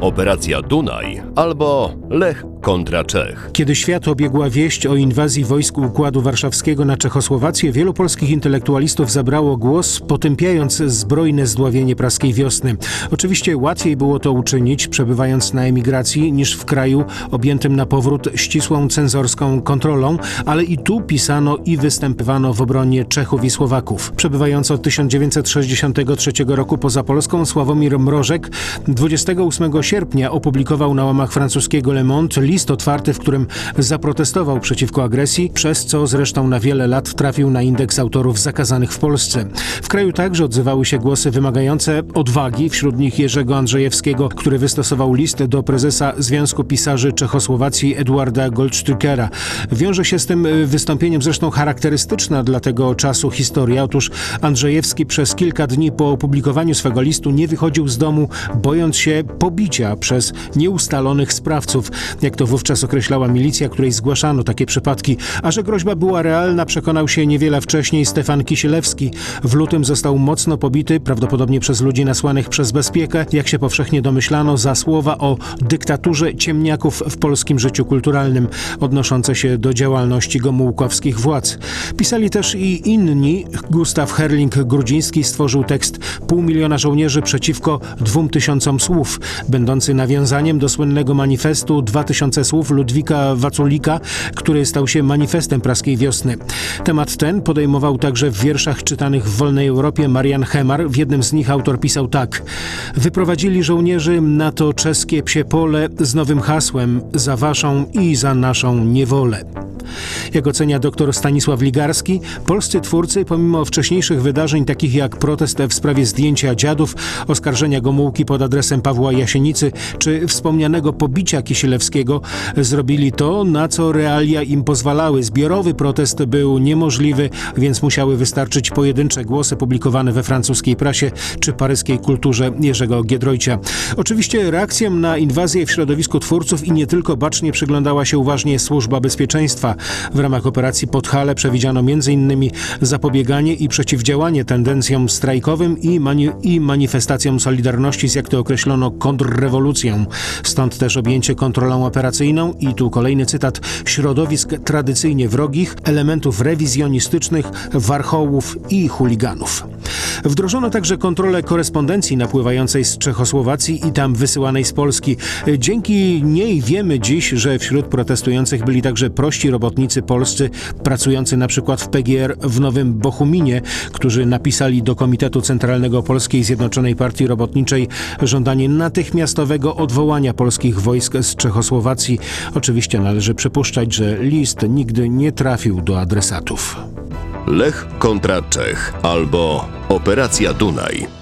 Operacja Dunaj albo Lech kontra Czech. Kiedy świat obiegła wieść o inwazji wojsk Układu Warszawskiego na Czechosłowację, wielu polskich intelektualistów zabrało głos, potępiając zbrojne zdławienie praskiej wiosny. Oczywiście łatwiej było to uczynić, przebywając na emigracji, niż w kraju objętym na powrót ścisłą cenzorską kontrolą, ale i tu pisano i występowano w obronie Czechów i Słowaków. Przebywając od 1963 roku poza Polską, Sławomir Mrożek 28 sierpnia opublikował na łamach francuskiego Le Monde list otwarty, w którym zaprotestował przeciwko agresji, przez co zresztą na wiele lat trafił na indeks autorów zakazanych w Polsce. W kraju także odzywały się głosy wymagające odwagi, wśród nich Jerzego Andrzejewskiego, który wystosował list do prezesa Związku Pisarzy Czechosłowacji Eduarda Goldstückera. Wiąże się z tym wystąpieniem zresztą charakterystyczna dla tego czasu historia. Otóż Andrzejewski przez kilka dni po opublikowaniu swego listu nie wychodził z domu, bojąc się pobicia przez nieustalonych sprawców, jak to wówczas określała milicja, której zgłaszano takie przypadki. A że groźba była realna, przekonał się niewiele wcześniej Stefan Kisielewski. W lutym został mocno pobity, prawdopodobnie przez ludzi nasłanych przez bezpiekę, jak się powszechnie domyślano, za słowa o dyktaturze ciemniaków w polskim życiu kulturalnym, odnoszące się do działalności gomułkowskich władz. Pisali też i inni. Gustaw Herling-Grudziński stworzył tekst Pół miliona żołnierzy przeciwko dwóm tysiącom słów, będący nawiązaniem do słynnego manifestu 2000 słów Ludwika Waculika, który stał się manifestem praskiej wiosny. Temat ten podejmował także w wierszach czytanych w wolnej Europie Marian Hemar. W jednym z nich autor pisał tak. Wyprowadzili żołnierzy na to czeskie psie pole z nowym hasłem za waszą i za naszą niewolę. Jak ocenia dr Stanisław Ligarski, polscy twórcy, pomimo wcześniejszych wydarzeń, takich jak protest w sprawie zdjęcia dziadów, oskarżenia Gomułki pod adresem Pawła Jasienicy, czy wspomnianego pobicia Kisielewskiego, zrobili to, na co realia im pozwalały. Zbiorowy protest był niemożliwy, więc musiały wystarczyć pojedyncze głosy publikowane we francuskiej prasie czy paryskiej kulturze Jerzego Giedroycia. Oczywiście reakcją na inwazję w środowisku twórców i nie tylko bacznie przyglądała się uważnie Służba Bezpieczeństwa. W ramach operacji Podhale przewidziano m.in. zapobieganie i przeciwdziałanie tendencjom strajkowym i, mani i manifestacjom Solidarności z jak to określono kontrrewolucją. Stąd też objęcie kontrolą operacyjną i tu kolejny cytat środowisk tradycyjnie wrogich, elementów rewizjonistycznych, warchołów i chuliganów. Wdrożono także kontrolę korespondencji napływającej z Czechosłowacji i tam wysyłanej z Polski. Dzięki niej wiemy dziś, że wśród protestujących byli także prości robotnicy polscy pracujący na przykład w PGR w Nowym Bochuminie, którzy napisali do Komitetu Centralnego Polskiej Zjednoczonej Partii Robotniczej żądanie natychmiastowego odwołania polskich wojsk z Czechosłowacji. Oczywiście należy przypuszczać, że list nigdy nie trafił do adresatów. Lech kontra Czech albo Operacja Dunaj.